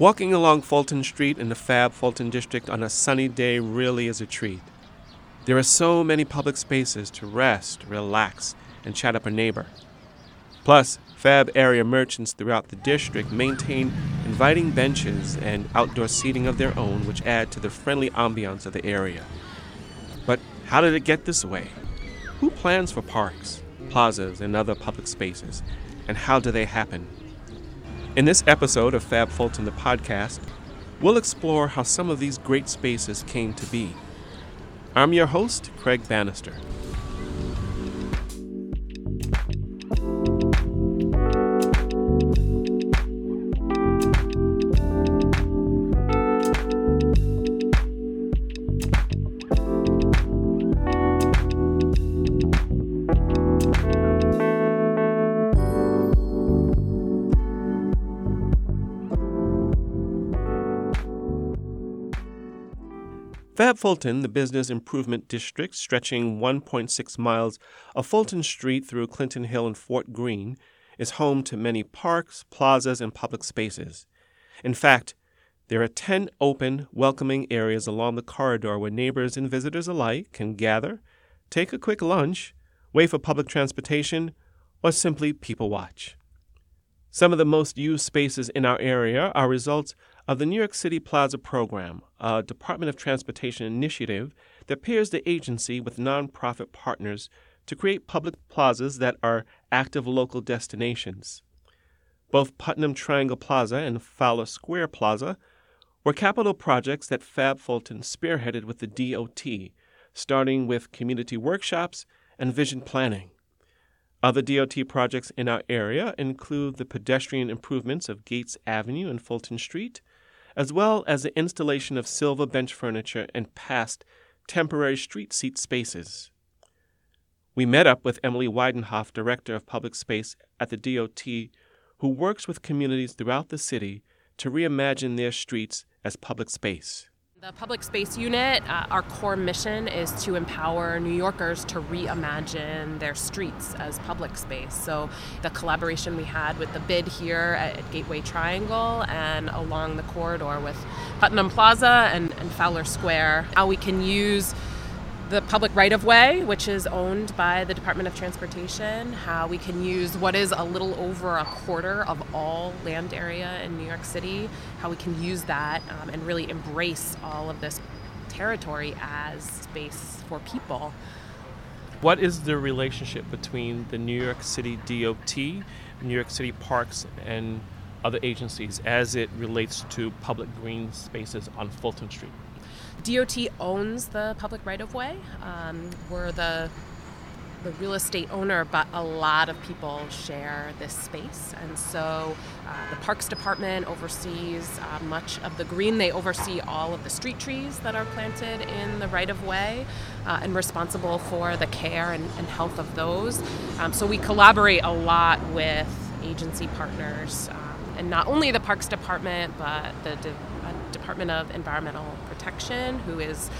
Walking along Fulton Street in the Fab Fulton District on a sunny day really is a treat. There are so many public spaces to rest, relax, and chat up a neighbor. Plus, Fab area merchants throughout the district maintain inviting benches and outdoor seating of their own, which add to the friendly ambiance of the area. But how did it get this way? Who plans for parks, plazas, and other public spaces, and how do they happen? In this episode of Fab Fulton the podcast, we'll explore how some of these great spaces came to be. I'm your host, Craig Bannister. Fab Fulton, the business improvement district stretching 1.6 miles of Fulton Street through Clinton Hill and Fort Greene, is home to many parks, plazas, and public spaces. In fact, there are 10 open, welcoming areas along the corridor where neighbors and visitors alike can gather, take a quick lunch, wait for public transportation, or simply people watch. Some of the most used spaces in our area are results of the New York City Plaza Program, a Department of Transportation initiative that pairs the agency with nonprofit partners to create public plazas that are active local destinations. Both Putnam Triangle Plaza and Fowler Square Plaza were capital projects that Fab Fulton spearheaded with the DOT, starting with community workshops and vision planning. Other DOT projects in our area include the pedestrian improvements of Gates Avenue and Fulton Street, as well as the installation of CityBench furniture and past temporary street seat spaces. We met up with Emily Weidenhof, Director of Public Space at the DOT, who works with communities throughout the city to reimagine their streets as public space. The Public Space Unit, uh, our core mission is to empower New Yorkers to reimagine their streets as public space. So, the collaboration we had with the bid here at Gateway Triangle and along the corridor with Putnam Plaza and, and Fowler Square, how we can use the public right of way, which is owned by the Department of Transportation, how we can use what is a little over a quarter of all land area in New York City, how we can use that um, and really embrace all of this territory as space for people. What is the relationship between the New York City DOT, New York City Parks, and other agencies as it relates to public green spaces on Fulton Street? DOT owns the public right of way. Um, we're the the real estate owner, but a lot of people share this space. And so uh, the Parks Department oversees uh, much of the green. They oversee all of the street trees that are planted in the right of way uh, and responsible for the care and, and health of those. Um, so we collaborate a lot with agency partners. Um, and not only the Parks Department, but the De- uh, Department of Environmental Protection, who is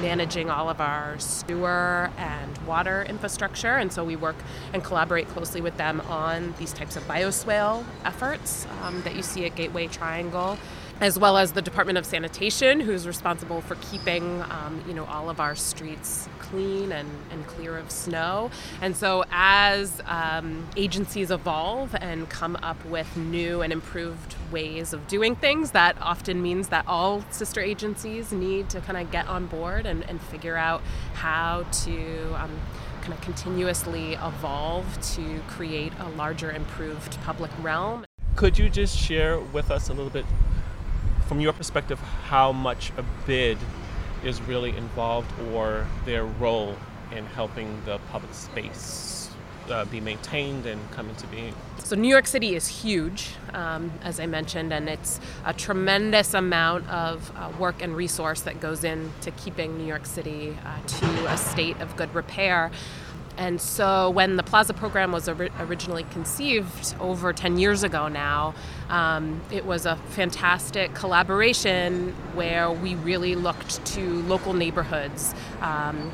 managing all of our sewer and water infrastructure. And so we work and collaborate closely with them on these types of bioswale efforts um, that you see at Gateway Triangle as well as the Department of Sanitation, who's responsible for keeping, um, you know, all of our streets clean and, and clear of snow. And so, as um, agencies evolve and come up with new and improved ways of doing things, that often means that all sister agencies need to kind of get on board and, and figure out how to. Um, kind of continuously evolve to create a larger, improved public realm. Could you just share with us a little bit from your perspective, how much a bid is really involved or their role in helping the public space uh, be maintained and come into being? So, New York City is huge, um, as I mentioned, and it's a tremendous amount of uh, work and resource that goes into keeping New York City uh, to a state of good repair. And so when the Plaza program was or- originally conceived over 10 years ago now, um, it was a fantastic collaboration where we really looked to local neighborhoods. Um,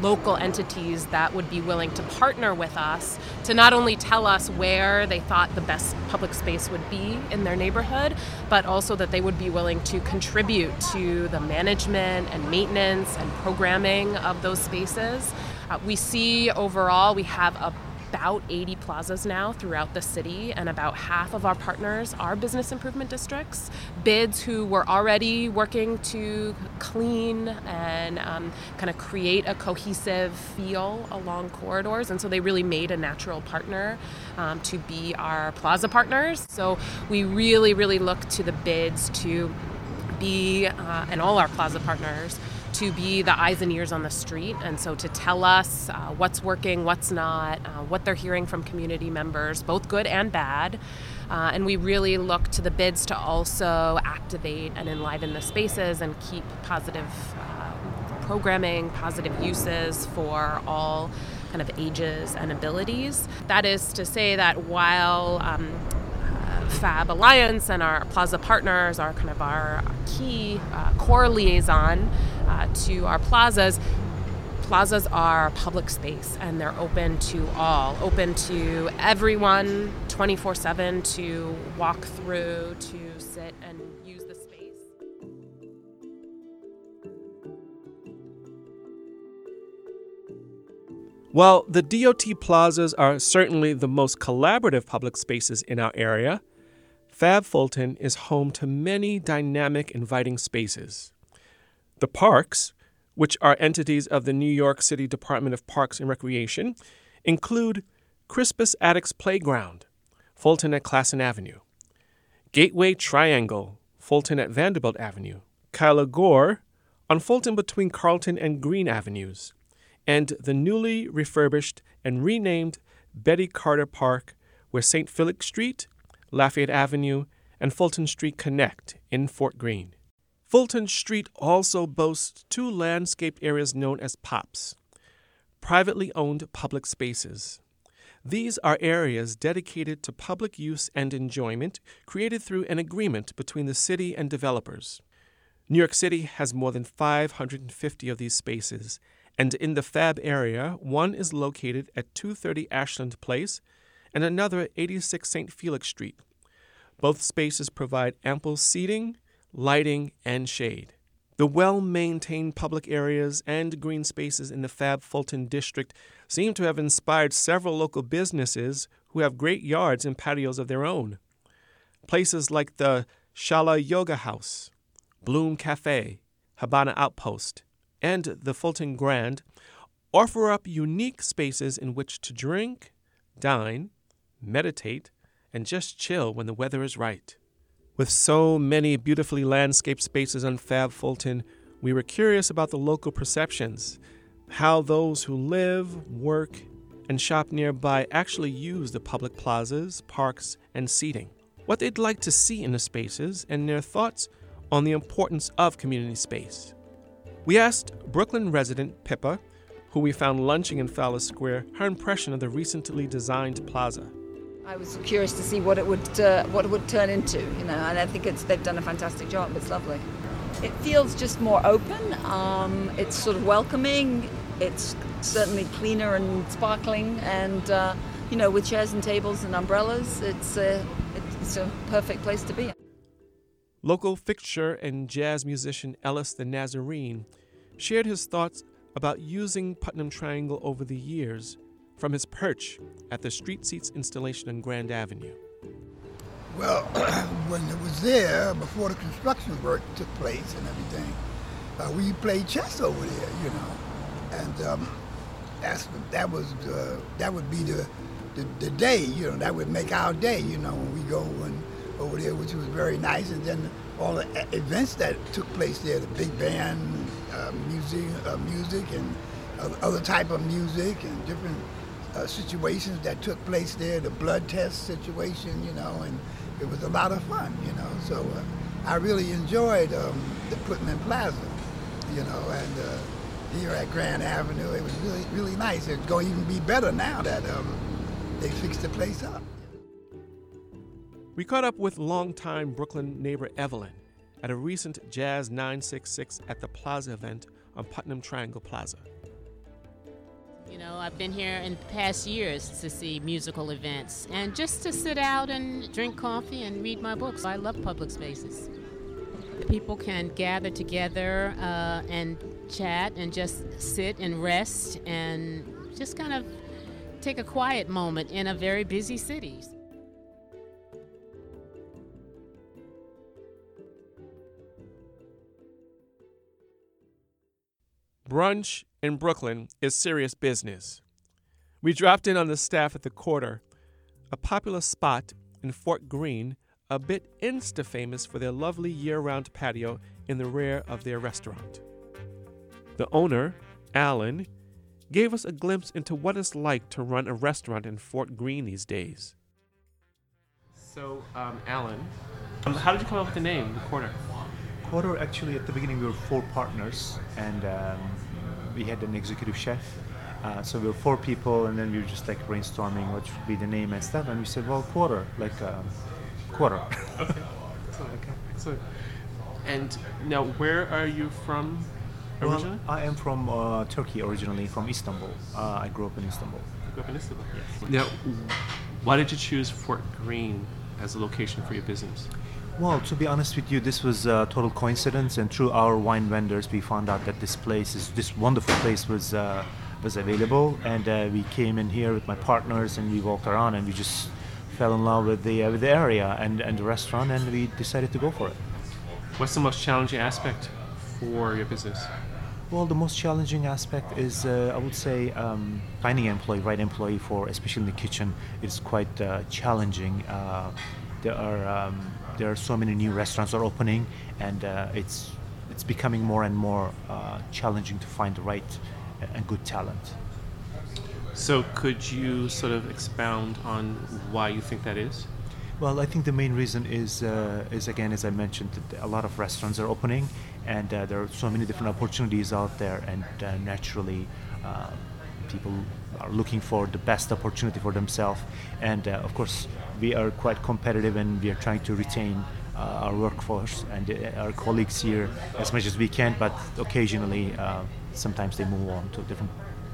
local entities that would be willing to partner with us to not only tell us where they thought the best public space would be in their neighborhood, but also that they would be willing to contribute to the management and maintenance and programming of those spaces. Uh, we see overall we have about 80 plazas now throughout the city, and about half of our partners are business improvement districts. BIDs who were already working to clean and um, kind of create a cohesive feel along corridors, and so they really made a natural partner um, to be our plaza partners. So we really, really look to the BIDs to be, uh, and all our plaza partners to be the eyes and ears on the street, and so to tell us uh, what's working, what's not, uh, what they're hearing from community members, both good and bad. Uh, and we really look to the BIDs to also activate and enliven the spaces and keep positive uh, programming, positive uses for all kind of ages and abilities. That is to say that while um, Fab Alliance and our Plaza partners are kind of our key uh, core liaison uh, to our plazas. Plazas are public space and they're open to all, open to everyone 24 7 to walk through, to sit and use the space. While the DOT plazas are certainly the most collaborative public spaces in our area, Fab Fulton is home to many dynamic, inviting spaces. The parks, which are entities of the New York City Department of Parks and Recreation, include Crispus Attucks Playground, Fulton at Classon Avenue, Gateway Triangle, Fulton at Vanderbilt Avenue, Cuyler Gore on Fulton between Carlton and Greene Avenues, and the newly refurbished and renamed Betty Carter Park, where St. Felix Street Lafayette Avenue, and Fulton Street connect in Fort Greene. Fulton Street also boasts two landscaped areas known as POPs, privately owned public spaces. These are areas dedicated to public use and enjoyment, created through an agreement between the city and developers. New York City has more than 550 of these spaces, and in the Fab area, one is located at 230 Ashland Place and another at 86 St. Felix Street. Both spaces provide ample seating, lighting, and shade. The well maintained public areas and green spaces in the Fab Fulton district seem to have inspired several local businesses who have great yards and patios of their own. Places like the Shala Yoga House, Bloom Cafe, Habana Outpost, and the Fulton Grand offer up unique spaces in which to drink, dine, meditate, and just chill when the weather is right. With so many beautifully landscaped spaces on Fab Fulton, we were curious about the local perceptions, how those who live, work, and shop nearby actually use the public plazas, parks, and seating, what they'd like to see in the spaces, and their thoughts on the importance of community space. We asked Brooklyn resident Pippa, who we found lunching in Fowler Square, her impression of the recently designed plaza. I was curious to see what it would uh, what it would turn into, you know, and I think it's they've done a fantastic job. It's lovely. It feels just more open. Um, it's sort of welcoming. It's certainly cleaner and sparkling, and uh, you know, with chairs and tables and umbrellas, it's a it's a perfect place to be. Local fixture and jazz musician Ellis the Nazarene shared his thoughts about using Putnam Triangle over the years from his perch at the Street Seats installation on Grand Avenue. Well, when it was there, before the construction work took place and everything, uh, we played chess over there, you know, and um, that's that was that would be the, the, the day, you know, that would make our day, you know, when we go and over there, which was very nice, and then all the events that took place there, the big band, uh, music, uh, music, and other type of music, and different uh, situations that took place there, the blood test situation, you know, and it was a lot of fun, you know. So uh, I really enjoyed um, the Putnam Plaza, you know, and uh, here at Grand Avenue, it was really, really nice. It's going to even be better now that um, they fixed the place up. We caught up with longtime Brooklyn neighbor Evelyn at a recent Jazz 966 at the Plaza event on Putnam Triangle Plaza. You know, I've been here in past years to see musical events and just to sit out and drink coffee and read my books. I love public spaces. People can gather together uh, and chat and just sit and rest and just kind of take a quiet moment in a very busy city. Brunch in Brooklyn is serious business. We dropped in on the staff at the Quarter, a popular spot in Fort Greene, a bit insta famous for their lovely year round patio in the rear of their restaurant. The owner, Alan, gave us a glimpse into what it's like to run a restaurant in Fort Greene these days. So, um, Alan, um, how did you come up with the name, the Quarter? Quarter, actually, at the beginning, we were four partners, and um, we had an executive chef. Uh, so we were four people, and then we were just like brainstorming what should be the name and stuff. And we said, well, quarter, like uh, quarter. Okay. Excellent. Okay. Excellent. And now, where are you from originally? Well, I am from uh, Turkey originally, from Istanbul. Uh, I grew up in Istanbul. You grew up in Istanbul. Yes. Now, why did you choose Fort Greene as a location for your business? Well, to be honest with you, this was a total coincidence, and through our wine vendors, we found out that this place is this wonderful place was uh, was available, and uh, we came in here with my partners, and we walked around, and we just fell in love with the uh, with the area and, and the restaurant, and we decided to go for it. What's the most challenging aspect for your business? Well, the most challenging aspect is, uh, I would say, um, finding an employee, right employee for, especially in the kitchen, is quite uh, challenging. Uh, there are um, there are so many new restaurants are opening, and uh, it's it's becoming more and more uh, challenging to find the right and good talent. So, could you sort of expound on why you think that is? Well, I think the main reason is uh, is again, as I mentioned, that a lot of restaurants are opening, and uh, there are so many different opportunities out there, and uh, naturally, uh, people are looking for the best opportunity for themselves. And uh, of course, we are quite competitive, and we are trying to retain uh, our workforce and our colleagues here as much as we can. But occasionally, sometimes they move on to different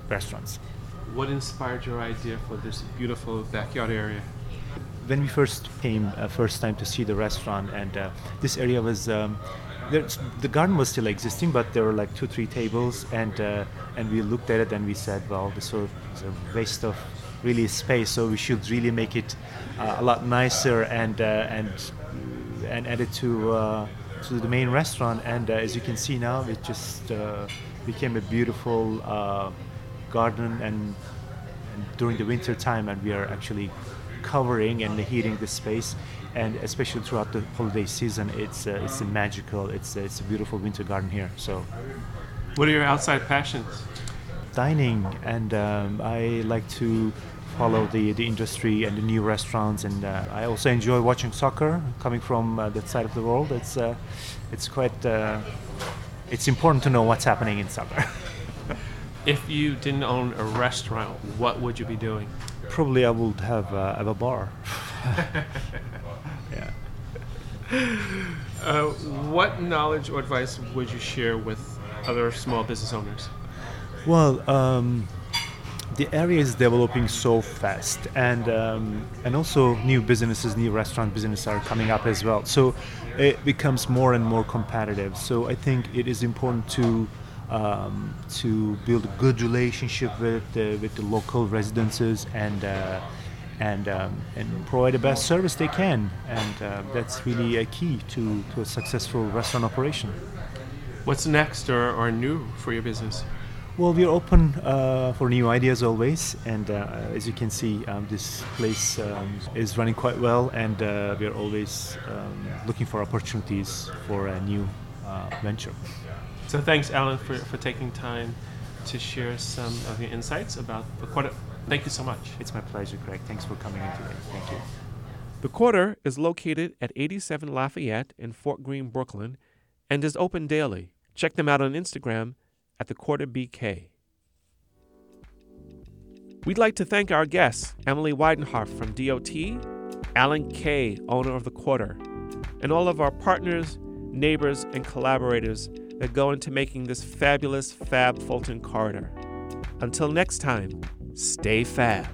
restaurants. What inspired your idea for this beautiful backyard area? When we first came, uh, first time to see the restaurant, and uh, this area was. Um, the garden was still existing, but there were like two, three tables, and uh, and we looked at it and we said, well, this was a waste of really space, so we should really make it uh, a lot nicer and uh, and and add it to uh, to the main restaurant. And as you can see now, it just became a beautiful garden and, and during the winter time and we are actually covering and heating the space. And especially throughout the holiday season it's uh, it's a magical it's uh, it's a beautiful winter garden here so. What are your outside passions? Dining and um, i like to follow the, the industry and the new restaurants and uh, i also enjoy watching soccer coming from uh, that side of the world it's uh, it's quite uh, it's important to know what's happening in soccer if you didn't own a restaurant, what would you be doing? Probably I would have, uh, have a bar. yeah. Uh, what knowledge or advice would you share with other small business owners? Well, um, the area is developing so fast, and um, and also new businesses, new restaurant businesses are coming up as well. So it becomes more and more competitive. So I think it is important to um, to build a good relationship with the, with the local residences and uh, and um, and provide the best service they can, and uh, that's really a key to, to a successful restaurant operation. What's next or, or new for your business? Well, we're open uh, for new ideas always, and uh, as you can see, um, this place um, is running quite well, and uh, we're always um, looking for opportunities for a new uh, venture. So thanks, Alan, for, for taking time to share some of your insights about the quarter. Thank you so much. It's my pleasure, Greg. Thanks for coming in today. Thank you. The Quarter is located at 87 Lafayette in Fort Greene, Brooklyn, and is open daily. Check them out on Instagram at the Quarter BK. We'd like to thank our guests, Emily Weidenhof from DOT, Alan Kay, owner of the Quarter, and all of our partners, neighbors, and collaborators that go into making this fabulous Fab Fulton corridor. Until next time, stay fab.